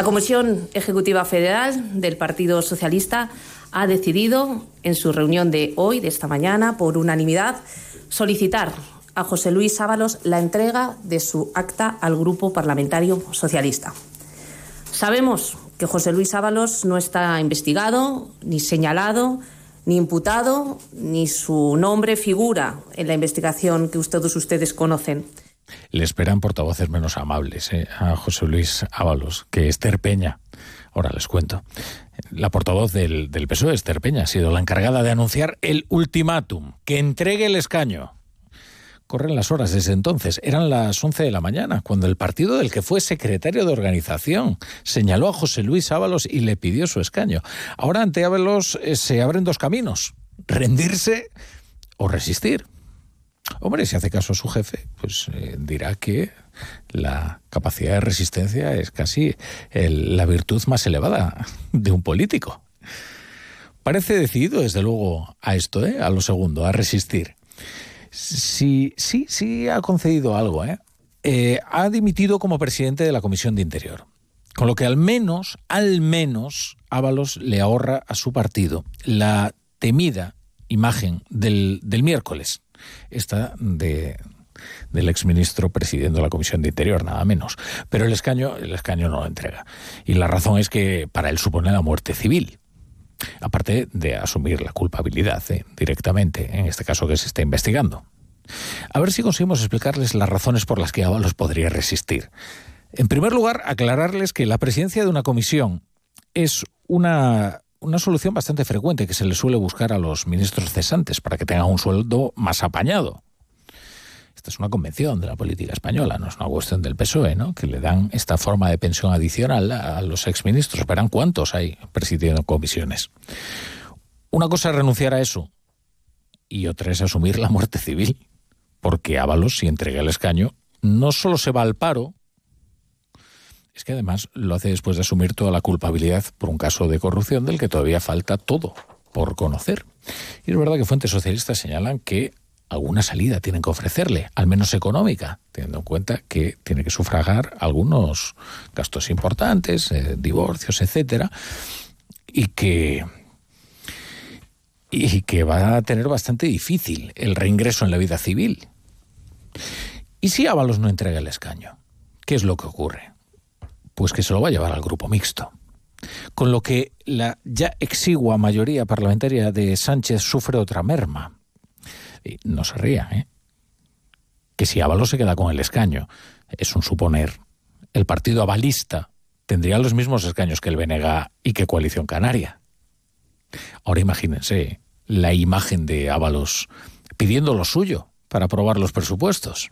La Comisión Ejecutiva Federal del Partido Socialista ha decidido en su reunión de hoy, de esta mañana, por unanimidad, solicitar a José Luis Ábalos la entrega de su acta al Grupo Parlamentario Socialista. Sabemos que José Luis Ábalos no está investigado, ni señalado, ni imputado, ni su nombre figura en la investigación que todos ustedes conocen. Le esperan portavoces menos amables eh, a José Luis Ábalos que Esther Peña. Ahora les cuento. La portavoz del, del PSOE, Esther Peña, ha sido la encargada de anunciar el ultimátum, que entregue el escaño Corren las horas desde entonces. Eran las 11 de la mañana, cuando el partido del que fue secretario de organización señaló a José Luis Ábalos y le pidió su escaño. Ahora ante Ábalos eh, se abren dos caminos, rendirse o resistir. Hombre, si hace caso a su jefe, pues eh, dirá que la capacidad de resistencia es casi la virtud más elevada de un político. Parece decidido, desde luego, a esto, ¿eh? a lo segundo, a resistir. Sí, sí, sí ha concedido algo, ¿eh? ¿eh? ha dimitido como presidente de la Comisión de Interior. Con lo que al menos, al menos, Ábalos le ahorra a su partido la temida imagen del, del miércoles, esta de, del exministro presidiendo la Comisión de Interior, nada menos. Pero el escaño, el escaño no lo entrega. Y la razón es que para él supone la muerte civil aparte de asumir la culpabilidad eh, directamente, en este caso que se está investigando. A ver si conseguimos explicarles las razones por las que Ábalos podría resistir. En primer lugar, aclararles que la presidencia de una comisión es una, una solución bastante frecuente que se le suele buscar a los ministros cesantes para que tengan un sueldo más apañado. Esta es una convención de la política española, no es una cuestión del PSOE, ¿no? que le dan esta forma de pensión adicional a los exministros. Verán cuántos hay presidiendo comisiones. Una cosa es renunciar a eso y otra es asumir la muerte civil, porque Ábalos, si entrega el escaño, no solo se va al paro, es que además lo hace después de asumir toda la culpabilidad por un caso de corrupción del que todavía falta todo por conocer. Y es verdad que fuentes socialistas señalan que alguna salida tienen que ofrecerle, al menos económica, teniendo en cuenta que tiene que sufragar algunos gastos importantes, eh, divorcios, etcétera, y que y que va a tener bastante difícil el reingreso en la vida civil. ¿Y si Ábalos no entrega el escaño? ¿Qué es lo que ocurre? Pues que se lo va a llevar al grupo mixto. Con lo que la ya exigua mayoría parlamentaria de Sánchez sufre otra merma no se ría, ¿eh? Que si Ábalos se queda con el escaño, es un suponer. El partido avalista tendría los mismos escaños que el Benega y que Coalición Canaria. Ahora imagínense la imagen de Ábalos pidiendo lo suyo para aprobar los presupuestos.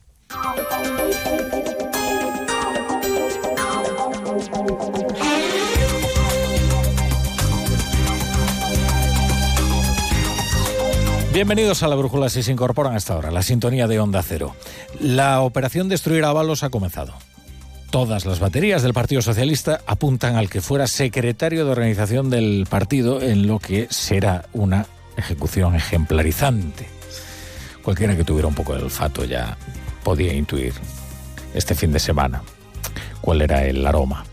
Bienvenidos a la Brújula si se incorporan hasta ahora, la sintonía de Onda Cero. La operación Destruir Ábalos ha comenzado. Todas las baterías del Partido Socialista apuntan al que fuera secretario de organización del partido en lo que será una ejecución ejemplarizante. Cualquiera que tuviera un poco de olfato ya podía intuir este fin de semana cuál era el aroma.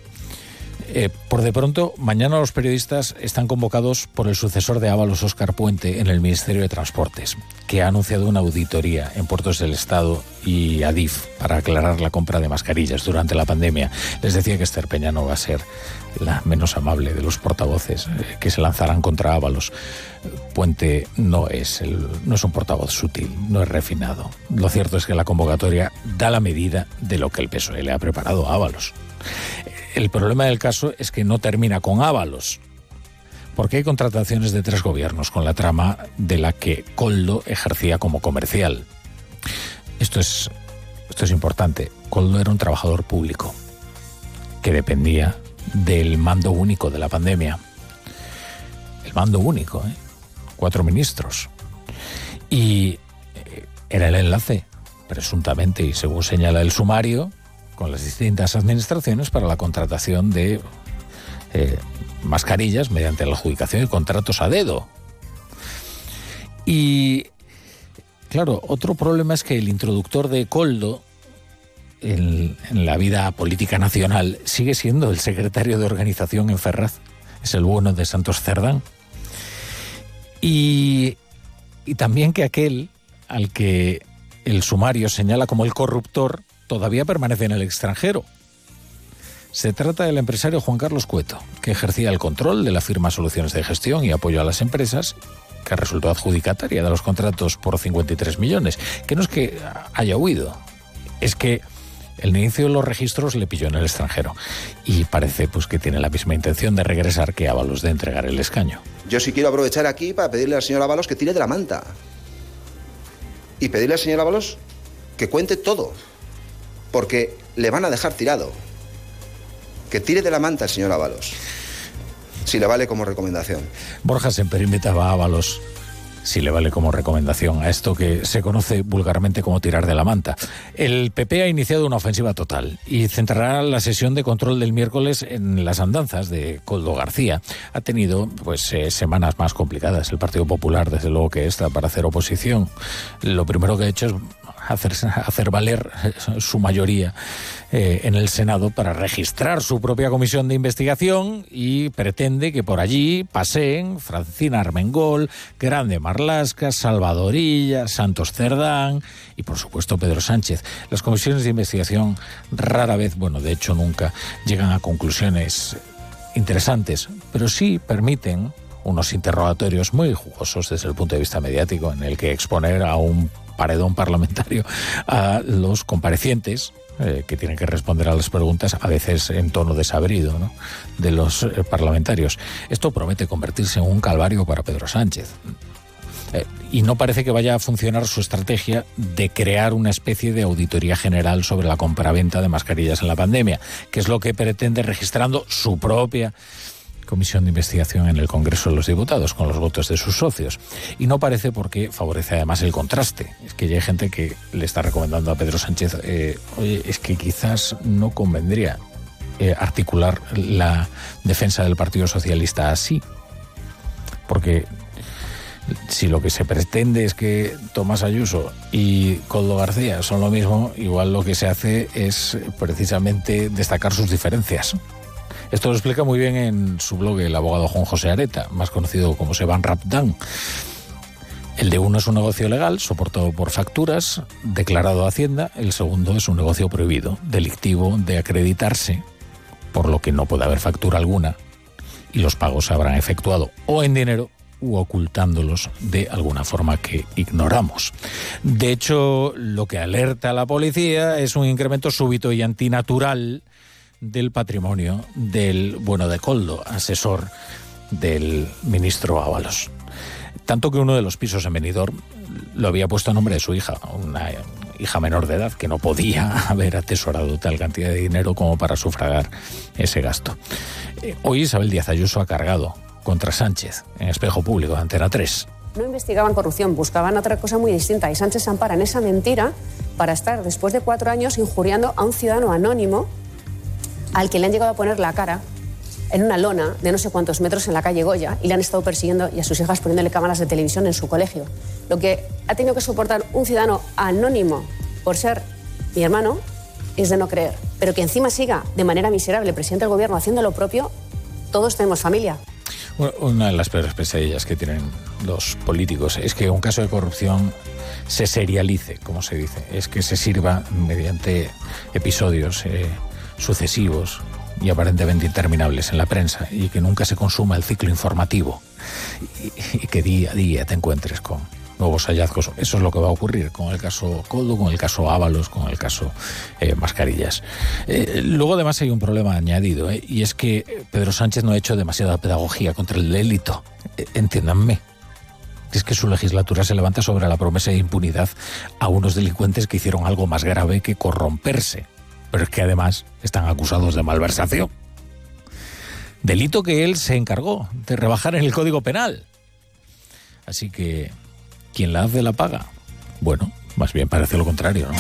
Eh, por de pronto, mañana los periodistas están convocados por el sucesor de Ábalos, Óscar Puente, en el Ministerio de Transportes, que ha anunciado una auditoría en puertos del Estado y Adif para aclarar la compra de mascarillas durante la pandemia. Les decía que Esther Peña no va a ser la menos amable de los portavoces eh, que se lanzarán contra Ábalos. Puente no es, no es un portavoz sutil, no es refinado. Lo cierto es que la convocatoria da la medida de lo que el PSOE le ha preparado a Ábalos. El problema del caso es que no termina con Ábalos, porque hay contrataciones de tres gobiernos con la trama de la que Coldo ejercía como comercial. Esto es, esto es importante. Coldo era un trabajador público que dependía del mando único de la pandemia. El mando único, ¿eh? cuatro ministros. Y eh, era el enlace, presuntamente, y según señala el sumario, con las distintas administraciones para la contratación de eh, mascarillas mediante la adjudicación de contratos a dedo. Y claro, otro problema es que el introductor de Coldo en, la vida política nacional sigue siendo el secretario de organización en Ferraz. Es el bueno de Santos Cerdán. Y, y también que aquel al que el sumario señala como el corruptor todavía permanece en el extranjero. Se trata del empresario Juan Carlos Cueto, que ejercía el control de la firma Soluciones de Gestión y apoyo a las empresas, que resultó adjudicataria de los contratos por 53 millones, que no es que haya huido, es que el inicio de los registros le pilló en el extranjero y parece pues que tiene la misma intención de regresar que Ábalos de entregar el escaño. Yo sí quiero aprovechar aquí para pedirle al señor Ábalos que tire de la manta. Y pedirle al señor Ábalos que cuente todo. Porque le van a dejar tirado. Que tire de la manta el señor Ábalos. Si le vale como recomendación. Borja siempre invitaba a Ábalos si le vale como recomendación a esto que se conoce vulgarmente como tirar de la manta. El PP ha iniciado una ofensiva total y centrará la sesión de control del miércoles en las andanzas de Coldo García. Ha tenido pues eh, semanas más complicadas el Partido Popular, desde luego que está para hacer oposición. Lo primero que ha hecho es hacer, hacer valer su mayoría eh, en el Senado para registrar su propia comisión de investigación y pretende que por allí paseen Francina Armengol, Grande Marlasca, Salvadorilla, Santos Cerdán y por supuesto Pedro Sánchez. Las comisiones de investigación rara vez, bueno, de hecho nunca, llegan a conclusiones interesantes, pero sí permiten unos interrogatorios muy jugosos desde el punto de vista mediático, en el que exponer a un paredón parlamentario a los comparecientes, eh, que tienen que responder a las preguntas, a veces en tono desabrido, ¿no? de los eh, parlamentarios. Esto promete convertirse en un calvario para Pedro Sánchez. Eh, y no parece que vaya a funcionar su estrategia de crear una especie de auditoría general sobre la compraventa de mascarillas en la pandemia, que es lo que pretende registrando su propia comisión de investigación en el Congreso de los Diputados con los votos de sus socios. Y no parece porque favorece además el contraste. Es que ya hay gente que le está recomendando a Pedro Sánchez, eh, oye, es que quizás no convendría eh, articular la defensa del Partido Socialista así. Porque si lo que se pretende es que Tomás Ayuso y Coldo García son lo mismo, igual lo que se hace es precisamente destacar sus diferencias. Esto lo explica muy bien en su blog el abogado Juan José Areta, más conocido como Seban Rapdan. El de uno es un negocio legal, soportado por facturas, declarado a Hacienda. El segundo es un negocio prohibido, delictivo de acreditarse, por lo que no puede haber factura alguna y los pagos se habrán efectuado o en dinero u ocultándolos de alguna forma que ignoramos. De hecho, lo que alerta a la policía es un incremento súbito y antinatural del patrimonio del bueno de Coldo, asesor del ministro Ábalos. Tanto que uno de los pisos en Benidorm lo había puesto a nombre de su hija, una hija menor de edad que no podía haber atesorado tal cantidad de dinero como para sufragar ese gasto. Eh, hoy Isabel Díaz Ayuso ha cargado contra Sánchez en espejo público, Antena 3. No investigaban corrupción, buscaban otra cosa muy distinta y Sánchez ampara en esa mentira para estar después de cuatro años injuriando a un ciudadano anónimo al que le han llegado a poner la cara en una lona de no sé cuántos metros en la calle Goya y le han estado persiguiendo y a sus hijas poniéndole cámaras de televisión en su colegio. Lo que ha tenido que soportar un ciudadano anónimo por ser mi hermano es de no creer. Pero que encima siga de manera miserable el presidente del gobierno haciendo lo propio, todos tenemos familia. una de las peores pesadillas que tienen los políticos es que un caso de corrupción se serialice, como se dice, es que se sirva mediante episodios. Eh, sucesivos y aparentemente interminables en la prensa y que nunca se consuma el ciclo informativo y, que día a día te encuentres con nuevos hallazgos. Eso es lo que va a ocurrir con el caso Coldo, con el caso Ábalos, con el caso eh, Mascarillas. Eh, luego además hay un problema añadido eh, y es que Pedro Sánchez no ha hecho demasiada pedagogía contra el delito. entiéndanme. Es que su legislatura se levanta sobre la promesa de impunidad a unos delincuentes que hicieron algo más grave que corromperse pero es que además están acusados de malversación. Delito que él se encargó de rebajar en el Código Penal. Así que, ¿quién la hace la paga? Bueno, más bien parece lo contrario, ¿no?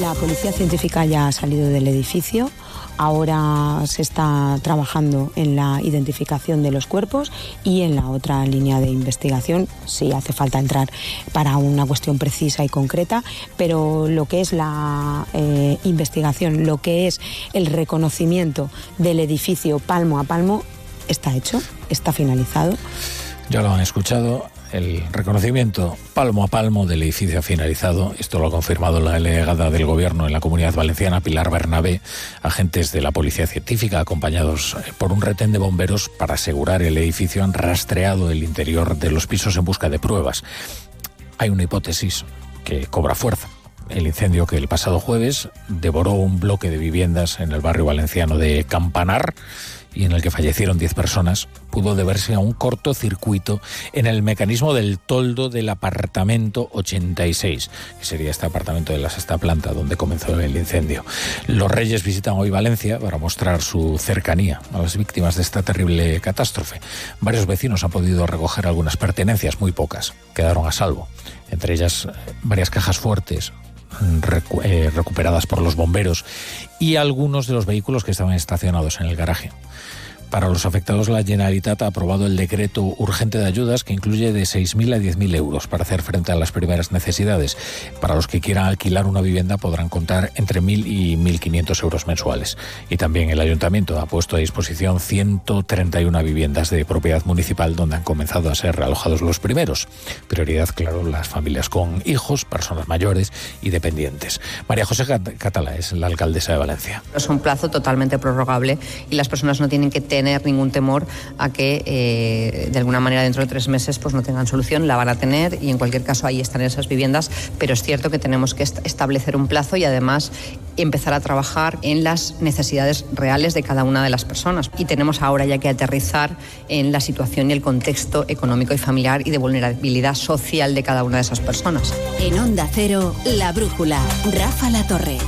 La policía científica ya ha salido del edificio Ahora se está trabajando en la identificación de los cuerpos y en la otra línea de investigación, si hace falta entrar para una cuestión precisa y concreta, pero lo que es la eh, investigación, lo que es el reconocimiento del edificio palmo a palmo, está hecho, está finalizado. Ya lo han escuchado, el reconocimiento palmo a palmo del edificio finalizado. Esto lo ha confirmado la delegada del Gobierno en la Comunidad Valenciana, Pilar Bernabé, agentes de la Policía Científica, acompañados eh, por un retén de bomberos para asegurar el edificio, han rastreado el interior de los pisos en busca de pruebas. Hay una hipótesis que cobra fuerza. El incendio que el pasado jueves devoró un bloque de viviendas en el barrio valenciano de Campanar y en el que fallecieron 10 personas pudo deberse a un cortocircuito en el mecanismo del toldo del apartamento 86, que sería este apartamento de la sexta planta donde comenzó el incendio. Los Reyes visitan hoy Valencia para mostrar su cercanía a las víctimas de esta terrible catástrofe. Varios vecinos han podido recoger algunas pertenencias, muy pocas, quedaron a salvo, entre ellas varias cajas fuertes, eh, recuperadas por los bomberos y algunos de los vehículos que estaban estacionados en el garaje. Para los afectados, la Generalitat ha aprobado el decreto urgente de ayudas que incluye de 6.000 a 10.000 euros para hacer frente a las primeras necesidades. Para los que quieran alquilar una vivienda podrán contar entre 1.000 y 1.500 euros mensuales. Y también el Ayuntamiento ha puesto a disposición 131 viviendas de propiedad municipal donde han comenzado a ser realojados los primeros. Prioridad, claro, las familias con hijos, personas mayores y dependientes. María José Catala es la alcaldesa de Valencia. Es un plazo totalmente prorrogable y las personas no tienen que tener tener ningún temor a que eh, de alguna manera dentro de tres meses pues no tengan solución, la van a tener y en cualquier caso ahí están esas viviendas, pero es cierto que tenemos que establecer un plazo y además empezar a trabajar en las necesidades reales de cada una de las personas. Y tenemos ahora ya que aterrizar en la situación y el contexto económico y familiar y de vulnerabilidad social de cada una de esas personas. En Onda Cero, La Brújula, Rafa La Torre.